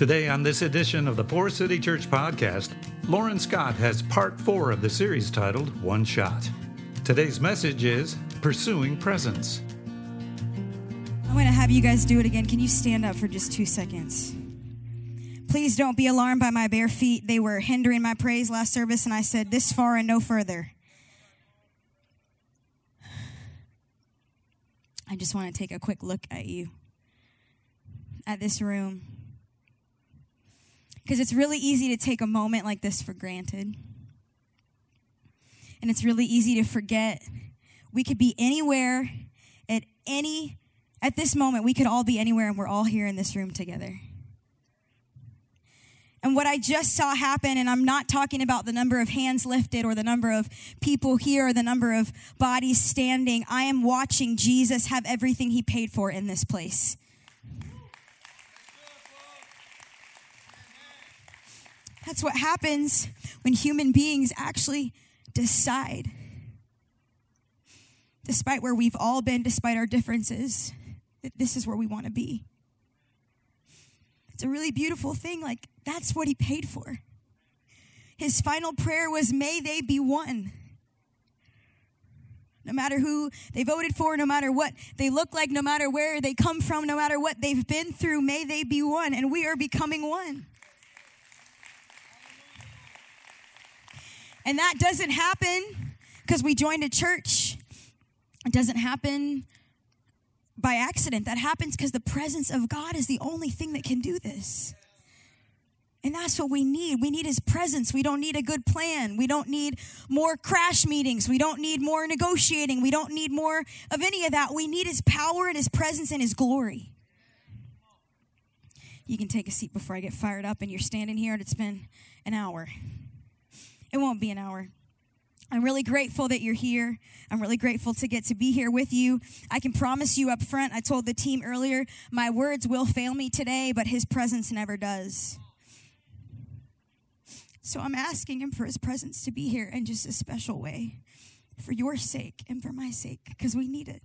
Today, on this edition of the Four City Church podcast, Lauren Scott has part four of the series titled One Shot. Today's message is Pursuing Presence. I'm going to have you guys do it again. Can you stand up for just two seconds? Please don't be alarmed by my bare feet. They were hindering my praise last service, and I said, This far and no further. I just want to take a quick look at you, at this room. Because it's really easy to take a moment like this for granted. And it's really easy to forget. We could be anywhere at any, at this moment, we could all be anywhere and we're all here in this room together. And what I just saw happen, and I'm not talking about the number of hands lifted or the number of people here or the number of bodies standing. I am watching Jesus have everything he paid for in this place. That's what happens when human beings actually decide, despite where we've all been, despite our differences, that this is where we want to be. It's a really beautiful thing. Like, that's what he paid for. His final prayer was, May they be one. No matter who they voted for, no matter what they look like, no matter where they come from, no matter what they've been through, may they be one. And we are becoming one. And that doesn't happen because we joined a church. It doesn't happen by accident. That happens because the presence of God is the only thing that can do this. And that's what we need. We need his presence. We don't need a good plan. We don't need more crash meetings. We don't need more negotiating. We don't need more of any of that. We need his power and his presence and his glory. You can take a seat before I get fired up, and you're standing here, and it's been an hour. It won't be an hour. I'm really grateful that you're here. I'm really grateful to get to be here with you. I can promise you up front, I told the team earlier, my words will fail me today, but his presence never does. So I'm asking him for his presence to be here in just a special way for your sake and for my sake because we need it.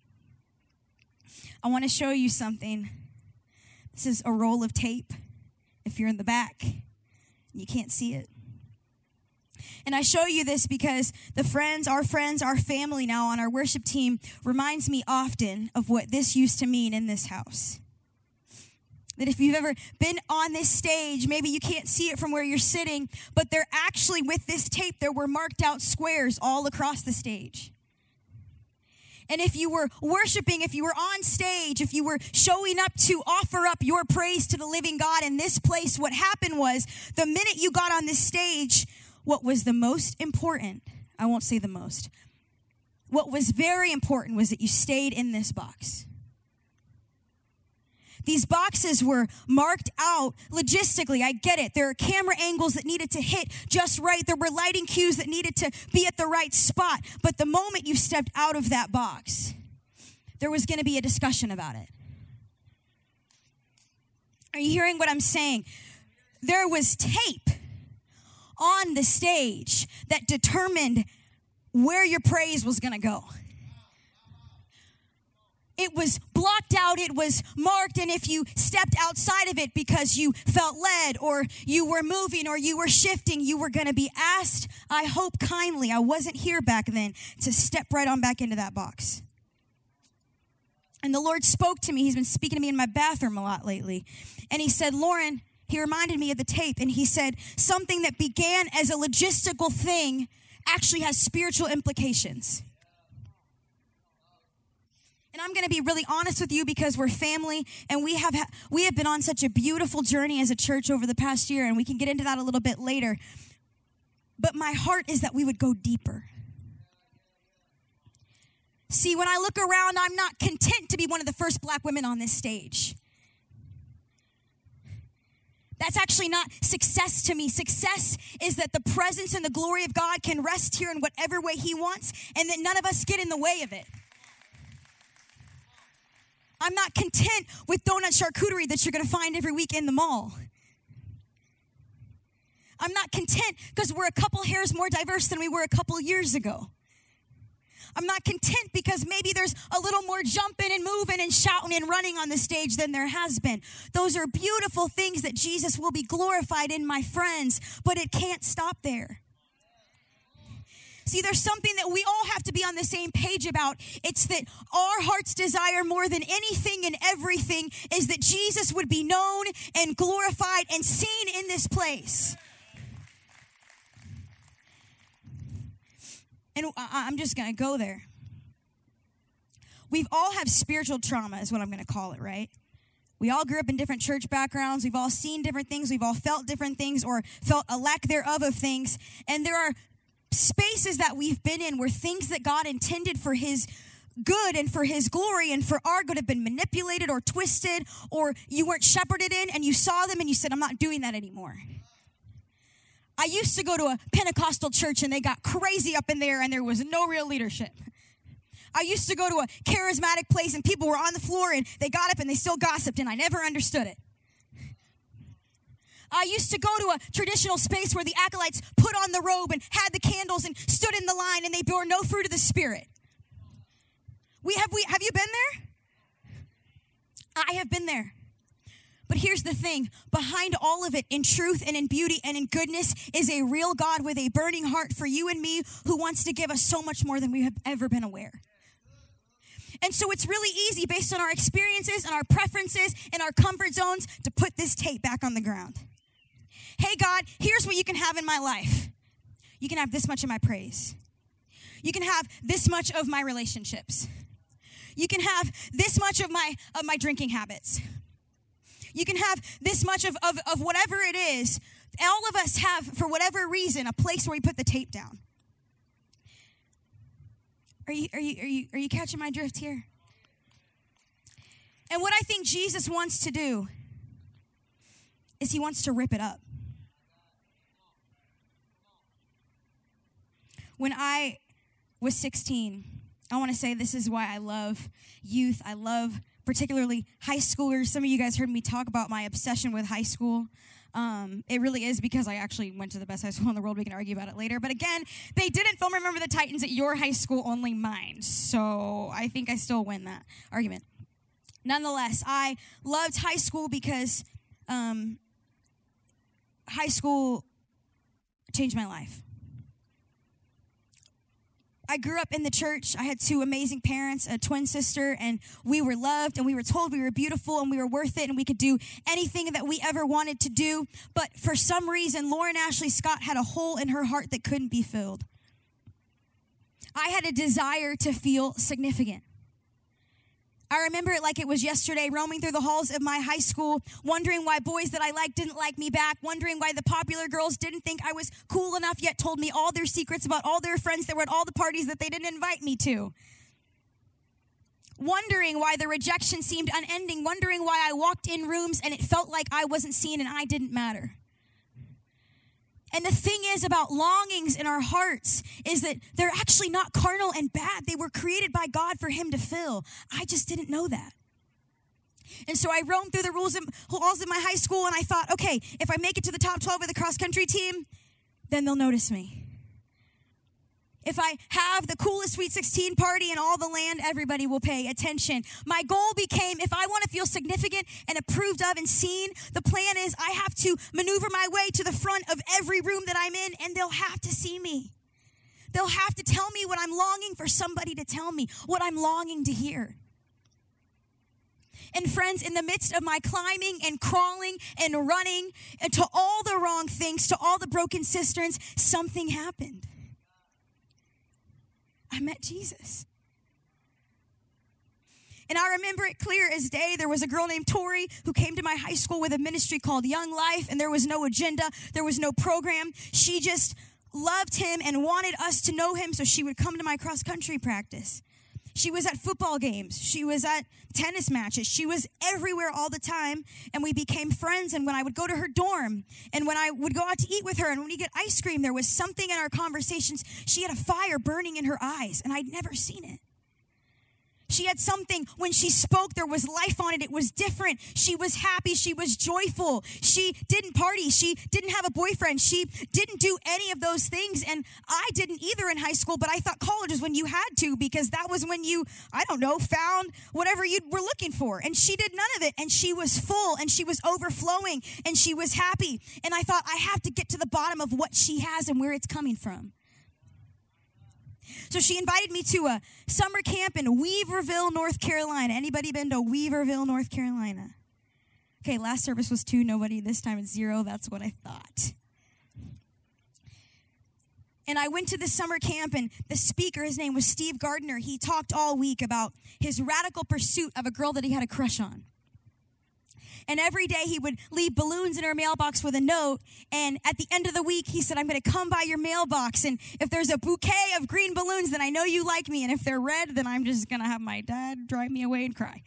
I want to show you something. This is a roll of tape. If you're in the back, you can't see it. And I show you this because the friends, our friends, our family now on our worship team reminds me often of what this used to mean in this house. That if you've ever been on this stage, maybe you can't see it from where you're sitting, but there actually, with this tape, there were marked out squares all across the stage. And if you were worshiping, if you were on stage, if you were showing up to offer up your praise to the living God in this place, what happened was the minute you got on this stage, what was the most important, I won't say the most, what was very important was that you stayed in this box. These boxes were marked out logistically. I get it. There are camera angles that needed to hit just right. There were lighting cues that needed to be at the right spot. But the moment you stepped out of that box, there was going to be a discussion about it. Are you hearing what I'm saying? There was tape on the stage that determined where your praise was going to go. It was blocked out, it was marked, and if you stepped outside of it because you felt led or you were moving or you were shifting, you were going to be asked, I hope kindly, I wasn't here back then, to step right on back into that box. And the Lord spoke to me. He's been speaking to me in my bathroom a lot lately. And He said, Lauren, he reminded me of the tape and he said, something that began as a logistical thing actually has spiritual implications. And I'm going to be really honest with you because we're family and we have ha- we have been on such a beautiful journey as a church over the past year and we can get into that a little bit later. But my heart is that we would go deeper. See, when I look around, I'm not content to be one of the first black women on this stage. That's actually not success to me. Success is that the presence and the glory of God can rest here in whatever way He wants, and that none of us get in the way of it. I'm not content with donut charcuterie that you're going to find every week in the mall. I'm not content because we're a couple hairs more diverse than we were a couple years ago. I'm not content because maybe there's a little more jumping and moving and shouting and running on the stage than there has been. Those are beautiful things that Jesus will be glorified in, my friends, but it can't stop there. See, there's something that we all have to be on the same page about. It's that our heart's desire more than anything and everything is that Jesus would be known and glorified and seen in this place. And uh, uh, I'm just going to go there. We've all have spiritual trauma, is what I'm going to call it, right? We all grew up in different church backgrounds. We've all seen different things. We've all felt different things or felt a lack thereof of things. And there are spaces that we've been in where things that God intended for His good and for His glory and for our good have been manipulated or twisted, or you weren't shepherded in and you saw them and you said, I'm not doing that anymore. I used to go to a Pentecostal church and they got crazy up in there and there was no real leadership. I used to go to a charismatic place and people were on the floor and they got up and they still gossiped and I never understood it. I used to go to a traditional space where the acolytes put on the robe and had the candles and stood in the line and they bore no fruit of the spirit. We have we have you been there? I have been there. But here's the thing behind all of it, in truth and in beauty and in goodness, is a real God with a burning heart for you and me who wants to give us so much more than we have ever been aware. And so it's really easy, based on our experiences and our preferences and our comfort zones, to put this tape back on the ground. Hey, God, here's what you can have in my life you can have this much of my praise, you can have this much of my relationships, you can have this much of my, of my drinking habits. You can have this much of, of, of whatever it is. All of us have, for whatever reason, a place where we put the tape down. Are you, are you, are you, are you catching my drift here? And what I think Jesus wants to do is he wants to rip it up. When I was 16, I want to say this is why I love youth. I love particularly high schoolers. Some of you guys heard me talk about my obsession with high school. Um, it really is because I actually went to the best high school in the world. We can argue about it later. But again, they didn't film Remember the Titans at your high school, only mine. So I think I still win that argument. Nonetheless, I loved high school because um, high school changed my life. I grew up in the church. I had two amazing parents, a twin sister, and we were loved and we were told we were beautiful and we were worth it and we could do anything that we ever wanted to do. But for some reason, Lauren Ashley Scott had a hole in her heart that couldn't be filled. I had a desire to feel significant. I remember it like it was yesterday, roaming through the halls of my high school, wondering why boys that I liked didn't like me back, wondering why the popular girls didn't think I was cool enough, yet told me all their secrets about all their friends that were at all the parties that they didn't invite me to. Wondering why the rejection seemed unending, wondering why I walked in rooms and it felt like I wasn't seen and I didn't matter. And the thing is about longings in our hearts is that they're actually not carnal and bad. They were created by God for Him to fill. I just didn't know that. And so I roamed through the rules of, halls of my high school and I thought, okay, if I make it to the top 12 of the cross country team, then they'll notice me. If I have the coolest Sweet 16 party in all the land, everybody will pay attention. My goal became if I want to feel significant and approved of and seen, the plan is I have to maneuver my way to the front of every room that I'm in, and they'll have to see me. They'll have to tell me what I'm longing for somebody to tell me, what I'm longing to hear. And friends, in the midst of my climbing and crawling and running and to all the wrong things, to all the broken cisterns, something happened. I met Jesus. And I remember it clear as day. There was a girl named Tori who came to my high school with a ministry called Young Life, and there was no agenda, there was no program. She just loved him and wanted us to know him, so she would come to my cross country practice. She was at football games. She was at tennis matches. She was everywhere all the time. And we became friends. And when I would go to her dorm and when I would go out to eat with her and when we get ice cream, there was something in our conversations. She had a fire burning in her eyes, and I'd never seen it. She had something when she spoke, there was life on it. It was different. She was happy. She was joyful. She didn't party. She didn't have a boyfriend. She didn't do any of those things. And I didn't either in high school, but I thought college was when you had to because that was when you, I don't know, found whatever you were looking for. And she did none of it. And she was full and she was overflowing and she was happy. And I thought, I have to get to the bottom of what she has and where it's coming from. So she invited me to a summer camp in Weaverville, North Carolina. Anybody been to Weaverville, North Carolina? Okay, last service was two, nobody. This time it's zero. That's what I thought. And I went to the summer camp, and the speaker, his name was Steve Gardner. He talked all week about his radical pursuit of a girl that he had a crush on. And every day he would leave balloons in her mailbox with a note. And at the end of the week, he said, I'm going to come by your mailbox. And if there's a bouquet of green balloons, then I know you like me. And if they're red, then I'm just going to have my dad drive me away and cry.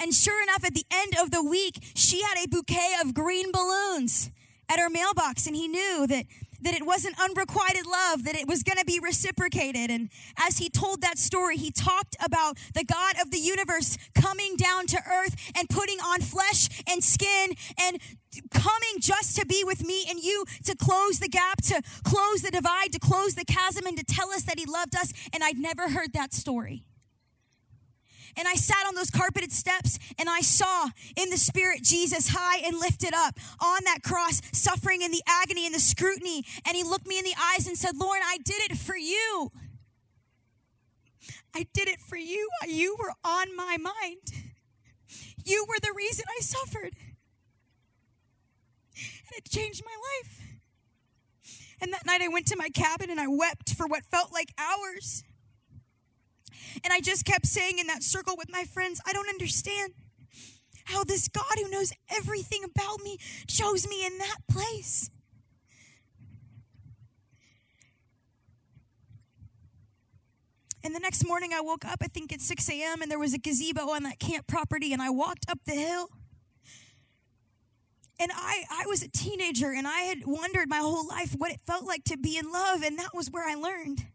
And sure enough, at the end of the week, she had a bouquet of green balloons at her mailbox. And he knew that that it wasn't unrequited love, that it was going to be reciprocated. And as he told that story, he talked about the God of the universe coming down to earth and putting on flesh and skin and coming just to be with me and you to close the gap, to close the divide, to close the chasm, and to tell us that he loved us. And I'd never heard that story. And I sat on those carpeted steps and I saw in the spirit Jesus high and lifted up on that cross, suffering in the agony and the scrutiny. And he looked me in the eyes and said, Lauren, I did it for you. I did it for you. You were on my mind. You were the reason I suffered. And it changed my life. And that night I went to my cabin and I wept for what felt like hours. And I just kept saying in that circle with my friends, I don't understand how this God who knows everything about me chose me in that place. And the next morning I woke up, I think at 6 a.m., and there was a gazebo on that camp property, and I walked up the hill. And I, I was a teenager, and I had wondered my whole life what it felt like to be in love, and that was where I learned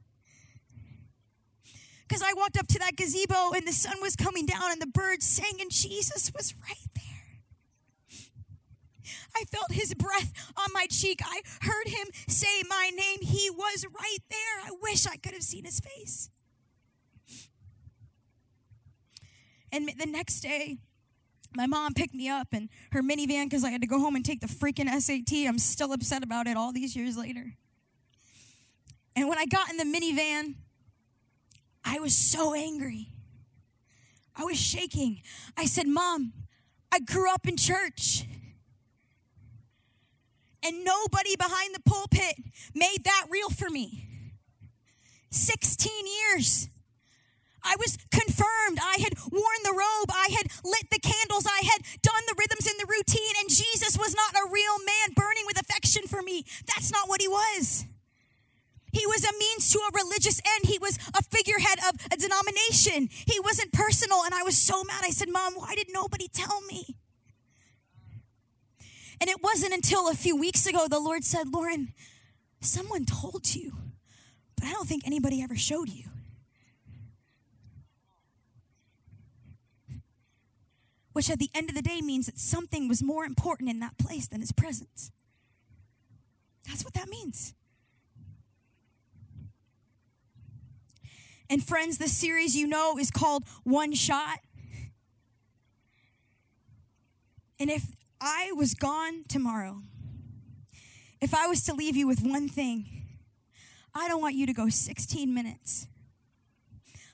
because I walked up to that gazebo and the sun was coming down and the birds sang and Jesus was right there. I felt his breath on my cheek. I heard him say my name. He was right there. I wish I could have seen his face. And the next day, my mom picked me up in her minivan because I had to go home and take the freaking SAT. I'm still upset about it all these years later. And when I got in the minivan, I was so angry. I was shaking. I said, Mom, I grew up in church. And nobody behind the pulpit made that real for me. 16 years. I was confirmed. I had worn the robe. I had lit the candles. I had done the rhythms and the routine. And Jesus was not a real man burning with affection for me. That's not what he was. He was a means to a religious end. He was a figurehead of a denomination. He wasn't personal. And I was so mad. I said, Mom, why did nobody tell me? And it wasn't until a few weeks ago the Lord said, Lauren, someone told you, but I don't think anybody ever showed you. Which at the end of the day means that something was more important in that place than his presence. That's what that means. And friends, the series you know is called One Shot. And if I was gone tomorrow, if I was to leave you with one thing, I don't want you to go 16 minutes,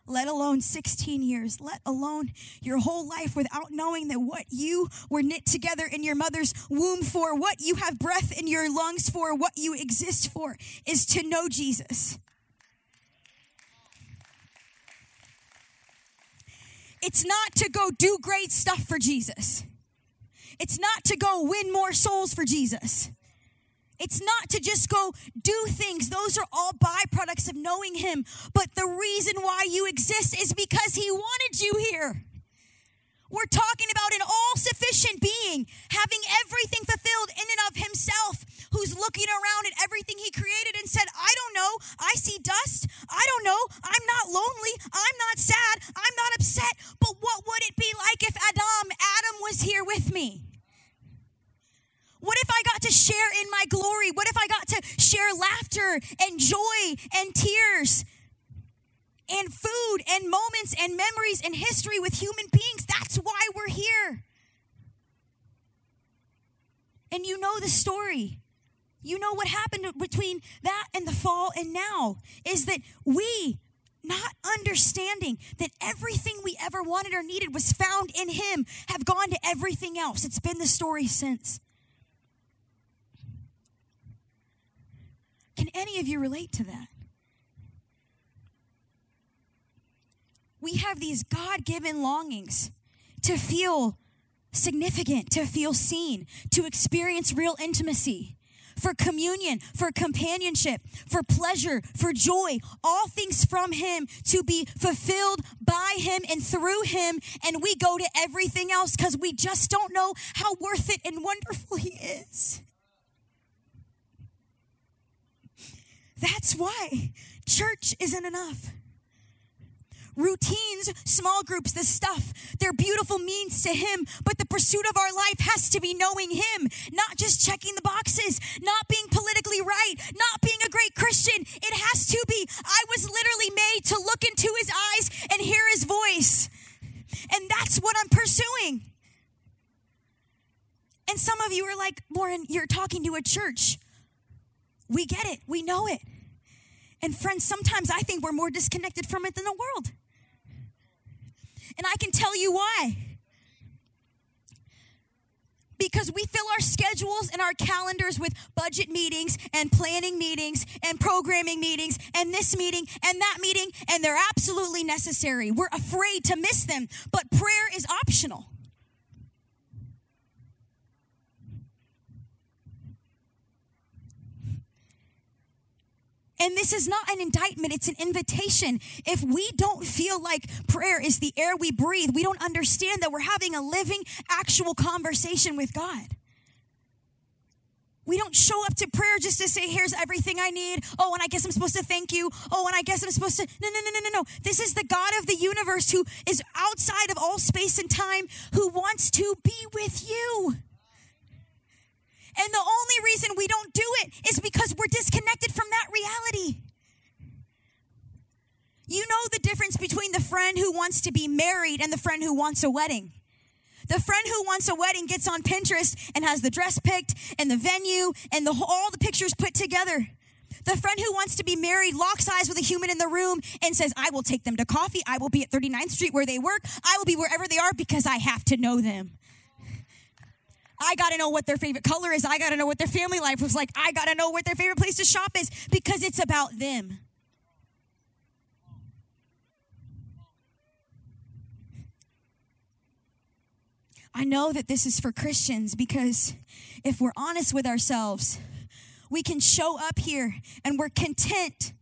let alone 16 years, let alone your whole life without knowing that what you were knit together in your mother's womb for, what you have breath in your lungs for, what you exist for, is to know Jesus. It's not to go do great stuff for Jesus. It's not to go win more souls for Jesus. It's not to just go do things. Those are all byproducts of knowing Him. But the reason why you exist is because He wanted you here. We're talking about an all sufficient being having everything fulfilled in and of himself, who's looking around at everything he created and said, I don't know. I see dust. I don't know. I'm not lonely. I'm not sad. I'm not upset. But what would it be like if Adam, Adam was here with me? What if I got to share in my glory? What if I got to share laughter and joy and tears and food and moments and memories and history with human beings? That's why we're here. And you know the story. You know what happened between that and the fall and now is that we not understanding that everything we ever wanted or needed was found in him have gone to everything else. It's been the story since. Can any of you relate to that? We have these God given longings to feel significant, to feel seen, to experience real intimacy, for communion, for companionship, for pleasure, for joy, all things from Him to be fulfilled by Him and through Him. And we go to everything else because we just don't know how worth it and wonderful He is. That's why church isn't enough. Routines, small groups, the stuff, they're beautiful means to Him, but the pursuit of our life has to be knowing Him, not just checking the boxes, not being politically right, not being a great Christian. It has to be. I was literally made to look into His eyes and hear His voice. And that's what I'm pursuing. And some of you are like, Lauren, you're talking to a church. We get it, we know it. And friends, sometimes I think we're more disconnected from it than the world. And I can tell you why. Because we fill our schedules and our calendars with budget meetings and planning meetings and programming meetings and this meeting and that meeting, and they're absolutely necessary. We're afraid to miss them, but prayer is optional. And this is not an indictment, it's an invitation. If we don't feel like prayer is the air we breathe, we don't understand that we're having a living, actual conversation with God. We don't show up to prayer just to say, here's everything I need. Oh, and I guess I'm supposed to thank you. Oh, and I guess I'm supposed to. No, no, no, no, no, no. This is the God of the universe who is outside of all space and time, who wants to be with you. And the only reason we don't do it is because we're disconnected from that reality. You know the difference between the friend who wants to be married and the friend who wants a wedding. The friend who wants a wedding gets on Pinterest and has the dress picked and the venue and the, all the pictures put together. The friend who wants to be married locks eyes with a human in the room and says, I will take them to coffee. I will be at 39th Street where they work. I will be wherever they are because I have to know them. I got to know what their favorite color is. I got to know what their family life was like. I got to know what their favorite place to shop is because it's about them. I know that this is for Christians because if we're honest with ourselves, we can show up here and we're content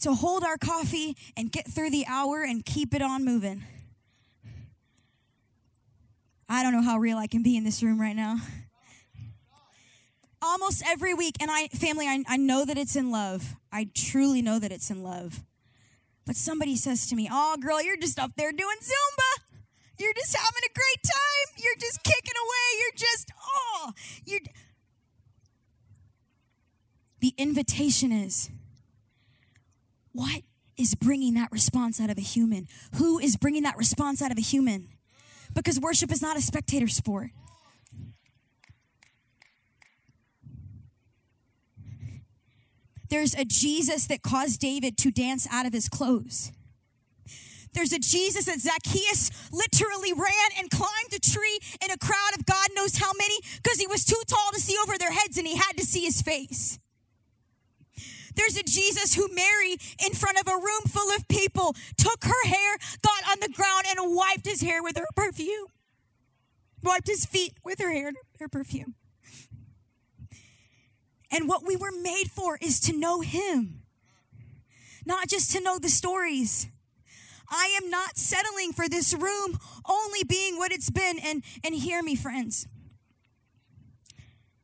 to hold our coffee and get through the hour and keep it on moving. I don't know how real I can be in this room right now. Almost every week, and I, family, I, I know that it's in love. I truly know that it's in love. But somebody says to me, Oh, girl, you're just up there doing Zumba. You're just having a great time. You're just kicking away. You're just, oh, you're. The invitation is what is bringing that response out of a human? Who is bringing that response out of a human? Because worship is not a spectator sport. There's a Jesus that caused David to dance out of his clothes. There's a Jesus that Zacchaeus literally ran and climbed a tree in a crowd of God knows how many because he was too tall to see over their heads and he had to see his face. There's a Jesus who Mary, in front of a room full of people, took her hair, got on the ground, and wiped his hair with her perfume. Wiped his feet with her hair, her perfume. And what we were made for is to know him, not just to know the stories. I am not settling for this room only being what it's been. And, and hear me, friends.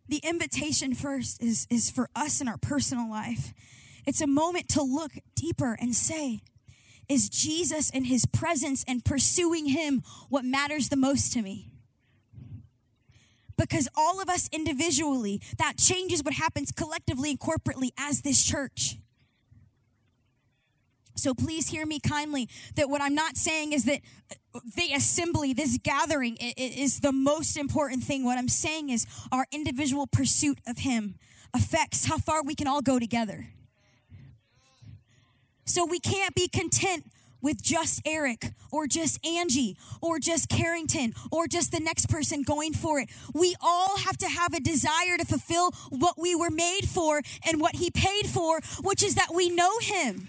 The invitation first is, is for us in our personal life. It's a moment to look deeper and say, is Jesus and his presence and pursuing him what matters the most to me? because all of us individually, that changes what happens collectively and corporately as this church. So please hear me kindly that what I'm not saying is that the assembly, this gathering, is the most important thing. What I'm saying is our individual pursuit of Him affects how far we can all go together. So we can't be content with just Eric or just Angie or just Carrington or just the next person going for it. We all have to have a desire to fulfill what we were made for and what he paid for, which is that we know him.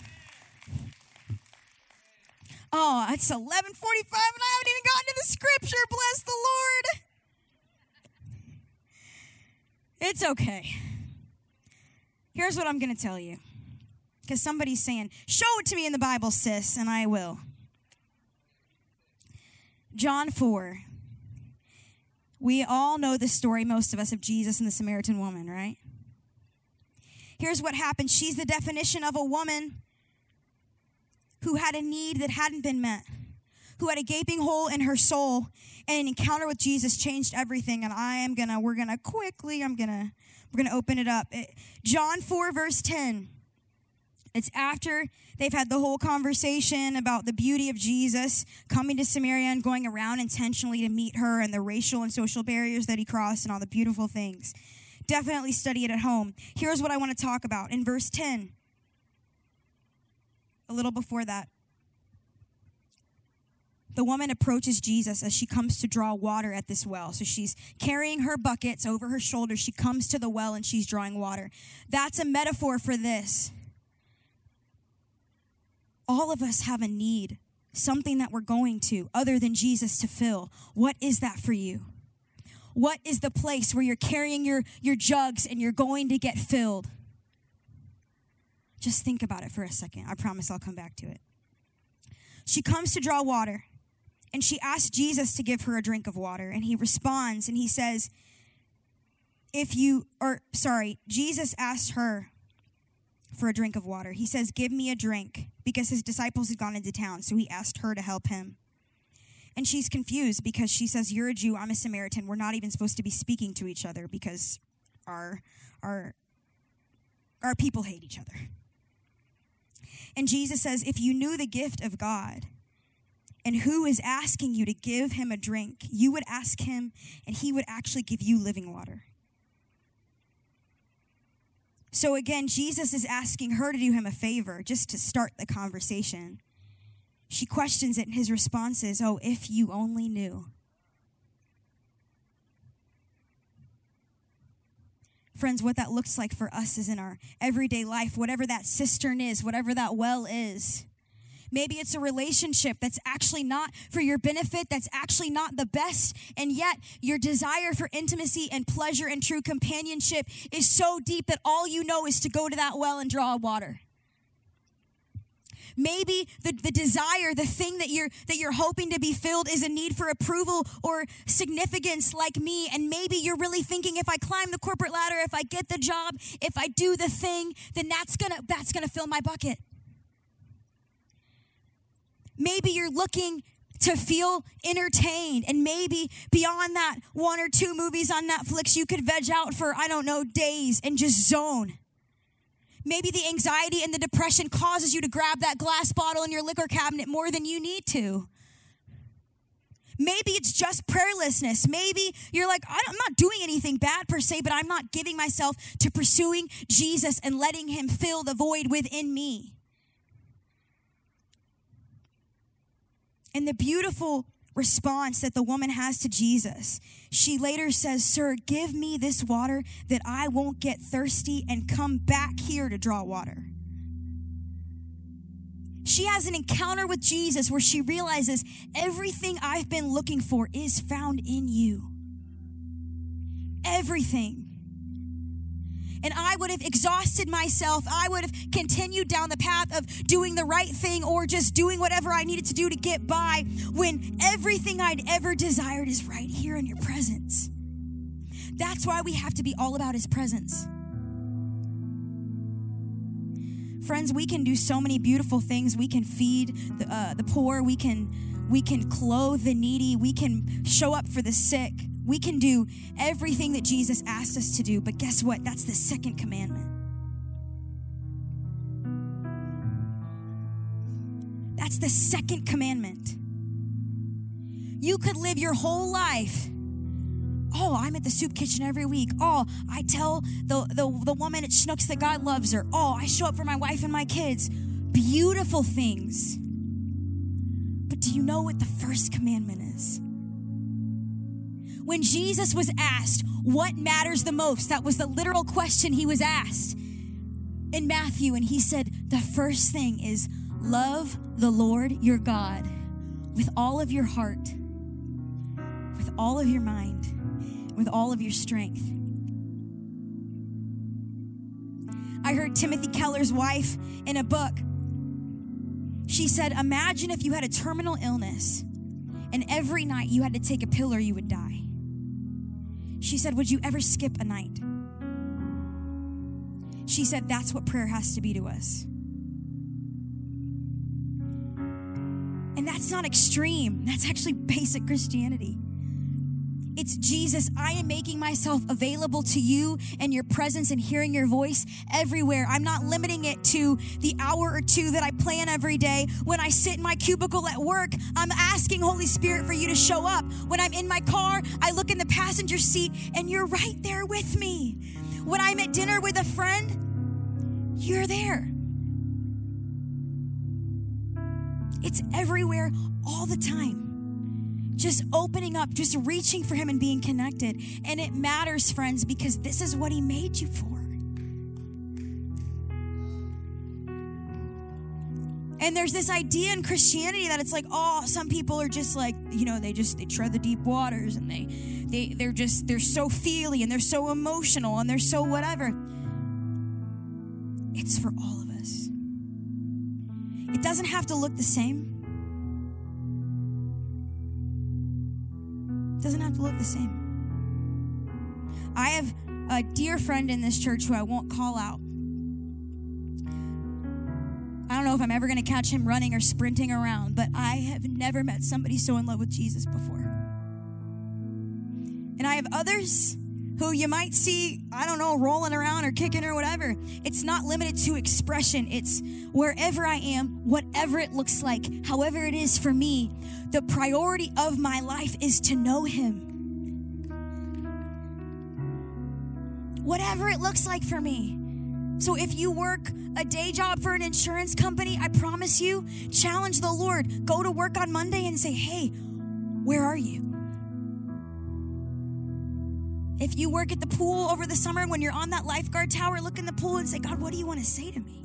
Oh, it's 11:45 and I haven't even gotten to the scripture. Bless the Lord. It's okay. Here's what I'm going to tell you. Because somebody's saying, Show it to me in the Bible, sis, and I will. John 4. We all know the story, most of us, of Jesus and the Samaritan woman, right? Here's what happened she's the definition of a woman who had a need that hadn't been met, who had a gaping hole in her soul, and an encounter with Jesus changed everything. And I am gonna, we're gonna quickly, I'm gonna, we're gonna open it up. It, John 4, verse 10. It's after they've had the whole conversation about the beauty of Jesus coming to Samaria and going around intentionally to meet her and the racial and social barriers that he crossed and all the beautiful things. Definitely study it at home. Here's what I want to talk about in verse 10. A little before that. The woman approaches Jesus as she comes to draw water at this well. So she's carrying her buckets over her shoulder. She comes to the well and she's drawing water. That's a metaphor for this all of us have a need, something that we're going to other than Jesus to fill. What is that for you? What is the place where you're carrying your, your jugs and you're going to get filled? Just think about it for a second. I promise I'll come back to it. She comes to draw water and she asks Jesus to give her a drink of water. And he responds and he says, If you, or sorry, Jesus asked her, for a drink of water. He says, Give me a drink, because his disciples had gone into town, so he asked her to help him. And she's confused because she says, You're a Jew, I'm a Samaritan. We're not even supposed to be speaking to each other because our, our, our people hate each other. And Jesus says, If you knew the gift of God, and who is asking you to give him a drink, you would ask him, and he would actually give you living water. So again, Jesus is asking her to do him a favor just to start the conversation. She questions it, and his response is, Oh, if you only knew. Friends, what that looks like for us is in our everyday life, whatever that cistern is, whatever that well is. Maybe it's a relationship that's actually not for your benefit, that's actually not the best, and yet your desire for intimacy and pleasure and true companionship is so deep that all you know is to go to that well and draw water. Maybe the, the desire, the thing that you're that you're hoping to be filled is a need for approval or significance like me. And maybe you're really thinking if I climb the corporate ladder, if I get the job, if I do the thing, then that's gonna that's gonna fill my bucket. Maybe you're looking to feel entertained. And maybe beyond that, one or two movies on Netflix, you could veg out for, I don't know, days and just zone. Maybe the anxiety and the depression causes you to grab that glass bottle in your liquor cabinet more than you need to. Maybe it's just prayerlessness. Maybe you're like, I'm not doing anything bad per se, but I'm not giving myself to pursuing Jesus and letting Him fill the void within me. And the beautiful response that the woman has to Jesus, she later says, Sir, give me this water that I won't get thirsty and come back here to draw water. She has an encounter with Jesus where she realizes everything I've been looking for is found in you. Everything and I would have exhausted myself. I would have continued down the path of doing the right thing or just doing whatever I needed to do to get by when everything I'd ever desired is right here in your presence. That's why we have to be all about his presence. Friends, we can do so many beautiful things. We can feed the, uh, the poor. We can, we can clothe the needy. We can show up for the sick We can do everything that Jesus asked us to do, but guess what? That's the second commandment. That's the second commandment. You could live your whole life. Oh, I'm at the soup kitchen every week. Oh, I tell the, the, the woman at Schnucks that God loves her. Oh, I show up for my wife and my kids. Beautiful things. But do you know what the first commandment is? When Jesus was asked, What matters the most? That was the literal question he was asked in Matthew. And he said, The first thing is love the Lord your God with all of your heart, with all of your mind, with all of your strength. I heard Timothy Keller's wife in a book. She said, Imagine if you had a terminal illness and every night you had to take a pill or you would die. She said, Would you ever skip a night? She said, That's what prayer has to be to us. And that's not extreme, that's actually basic Christianity. It's Jesus. I am making myself available to you and your presence and hearing your voice everywhere. I'm not limiting it to the hour or two that I plan every day. When I sit in my cubicle at work, I'm asking Holy Spirit for you to show up. When I'm in my car, I look in the passenger seat and you're right there with me. When I'm at dinner with a friend, you're there. It's everywhere all the time just opening up, just reaching for Him and being connected. And it matters, friends, because this is what He made you for. And there's this idea in Christianity that it's like, oh, some people are just like, you know, they just they tread the deep waters and they they they're just they're so feely and they're so emotional and they're so whatever. It's for all of us. It doesn't have to look the same. Doesn't have to look the same. I have a dear friend in this church who I won't call out. I don't know if I'm ever going to catch him running or sprinting around, but I have never met somebody so in love with Jesus before. And I have others who you might see, I don't know, rolling around or kicking or whatever. It's not limited to expression. It's wherever I am, whatever it looks like, however it is for me, the priority of my life is to know Him. Whatever it looks like for me. So if you work a day job for an insurance company, I promise you, challenge the Lord. Go to work on Monday and say, hey, where are you? If you work at the pool over the summer, when you're on that lifeguard tower, look in the pool and say, God, what do you want to say to me?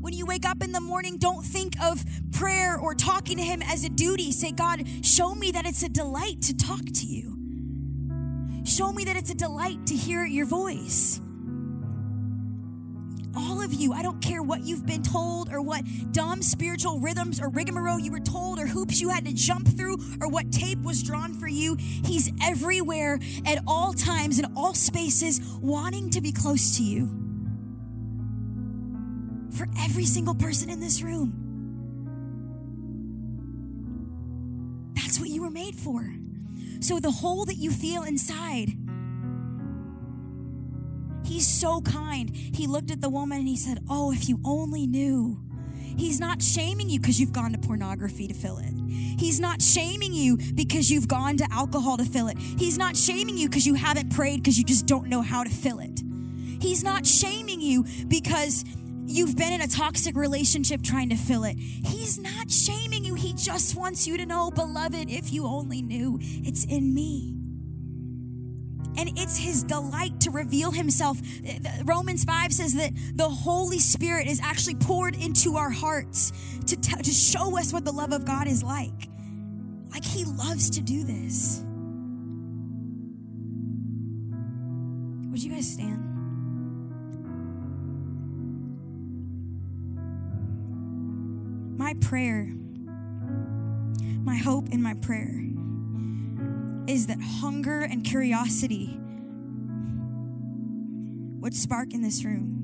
When you wake up in the morning, don't think of prayer or talking to Him as a duty. Say, God, show me that it's a delight to talk to you. Show me that it's a delight to hear your voice all of you. I don't care what you've been told or what dumb spiritual rhythms or rigmarole you were told or hoops you had to jump through or what tape was drawn for you. He's everywhere at all times in all spaces, wanting to be close to you. For every single person in this room. That's what you were made for. So the hole that you feel inside, He's so kind. He looked at the woman and he said, Oh, if you only knew. He's not shaming you because you've gone to pornography to fill it. He's not shaming you because you've gone to alcohol to fill it. He's not shaming you because you haven't prayed because you just don't know how to fill it. He's not shaming you because you've been in a toxic relationship trying to fill it. He's not shaming you. He just wants you to know, beloved, if you only knew, it's in me and it's his delight to reveal himself. Romans 5 says that the Holy Spirit is actually poured into our hearts to, t- to show us what the love of God is like. Like he loves to do this. Would you guys stand? My prayer, my hope in my prayer is that hunger and curiosity would spark in this room.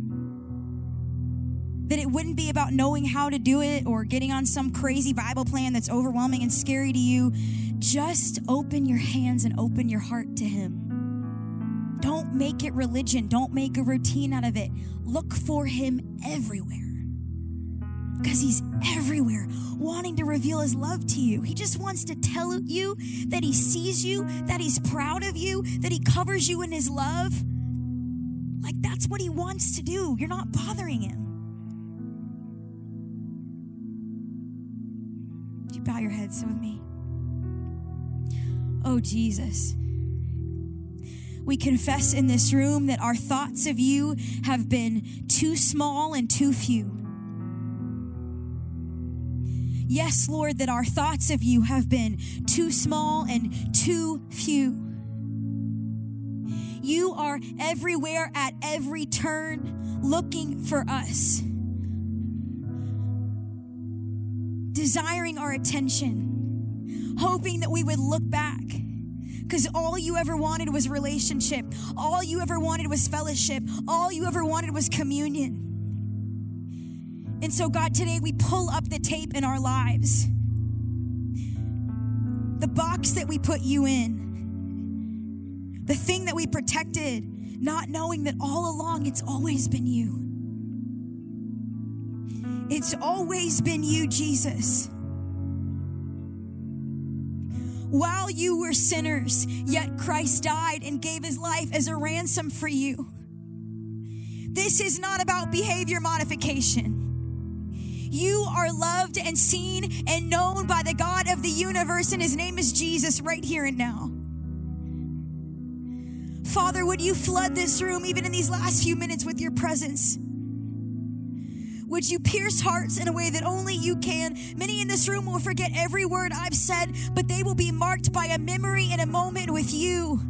that it wouldn't be about knowing how to do it or getting on some crazy Bible plan that's overwhelming and scary to you. Just open your hands and open your heart to Him. Don't make it religion, don't make a routine out of it. Look for Him everywhere because He's everywhere, wanting to reveal His love to you. He just wants to tell you that He sees you, that He's proud of you, that He covers you in His love. Like that's what He wants to do. You're not bothering Him. Would you bow your head. heads with me? Oh, Jesus. We confess in this room that our thoughts of you have been too small and too few. Yes, Lord, that our thoughts of you have been too small and too few. You are everywhere at every turn looking for us, desiring our attention, hoping that we would look back. Because all you ever wanted was relationship. All you ever wanted was fellowship. All you ever wanted was communion. And so, God, today we pull up the tape in our lives. The box that we put you in, the thing that we protected, not knowing that all along it's always been you. It's always been you, Jesus. While you were sinners, yet Christ died and gave his life as a ransom for you. This is not about behavior modification. You are loved and seen and known by the God of the universe, and his name is Jesus right here and now. Father, would you flood this room even in these last few minutes with your presence? Would you pierce hearts in a way that only you can? Many in this room will forget every word I've said, but they will be marked by a memory and a moment with you.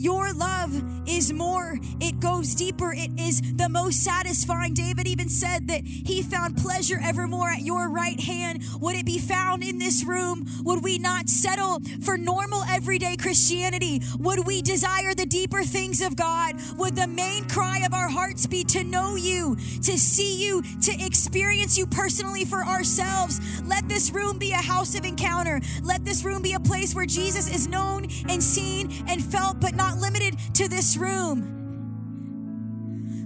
Your love is more. It goes deeper. It is the most satisfying. David even said that he found pleasure evermore at your right hand. Would it be found in this room? Would we not settle for normal everyday Christianity? Would we desire the deeper things of God? Would the main cry of our hearts be to know you, to see you, to experience you personally for ourselves? Let this room be a house of encounter. Let this room be a place where Jesus is known and seen and felt, but not not limited to this room.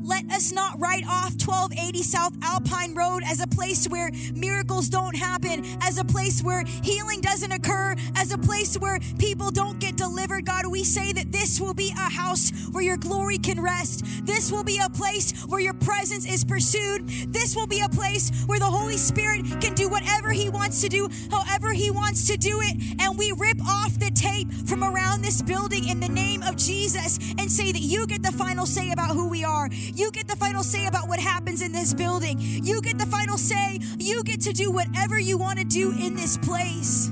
Let us not write off 1280 South Alpine Road as a place where miracles don't happen, as a place where healing doesn't occur, as a place where people don't get delivered. God, we say that this will be a house where your glory can rest. This will be a place where your presence is pursued. This will be a place where the Holy Spirit can do whatever He wants to do, however He wants to do it. And we rip off the tape from around this building in the name of Jesus and say that you get the final say about who we are. You get the final say about what happens in this building. You get the final say. You get to do whatever you want to do in this place.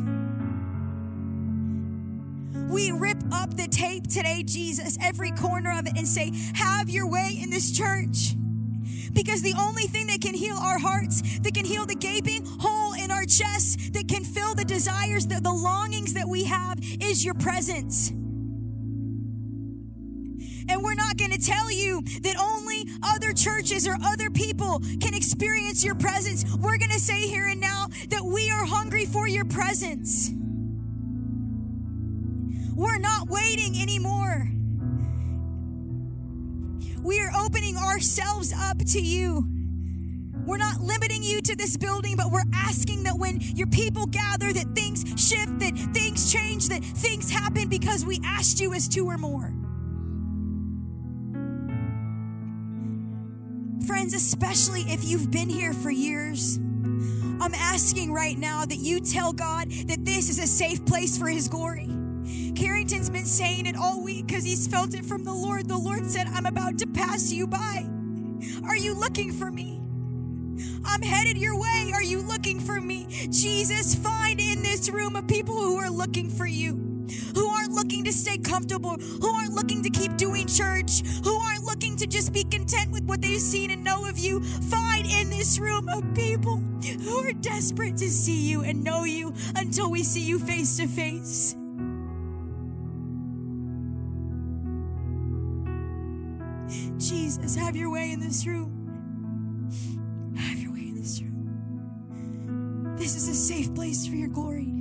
We rip up the tape today, Jesus, every corner of it, and say, Have your way in this church. Because the only thing that can heal our hearts, that can heal the gaping hole in our chests, that can fill the desires, the, the longings that we have, is your presence. And we're not going to tell you that only other churches or other people can experience your presence. We're going to say here and now that we are hungry for your presence. We're not waiting anymore. We are opening ourselves up to you. We're not limiting you to this building, but we're asking that when your people gather, that things shift, that things change, that things happen because we asked you as two or more. Friends, especially if you've been here for years, I'm asking right now that you tell God that this is a safe place for His glory. Carrington's been saying it all week because he's felt it from the Lord. The Lord said, I'm about to pass you by. Are you looking for me? I'm headed your way. Are you looking for me? Jesus, find in this room a people who are looking for you who aren't looking to stay comfortable, who aren't looking to keep doing church, who aren't looking to just be content with what they've seen and know of you. Find in this room of people who are desperate to see you and know you until we see you face to face. Jesus. Jesus. Have your way in this room. Have your way in this room. This is a safe place for your glory.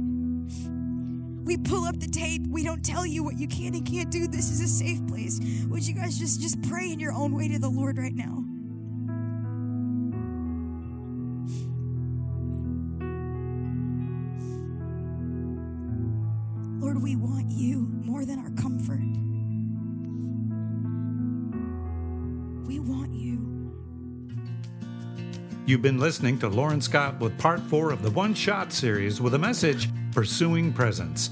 We pull up the tape. We don't tell you what you can and can't do. This is a safe place. Would you guys just just pray in your own way to the Lord right now? Lord, we want you more than our comfort. We want you. You've been listening to Lauren Scott with part four of the One Shot series with a message Pursuing Presence.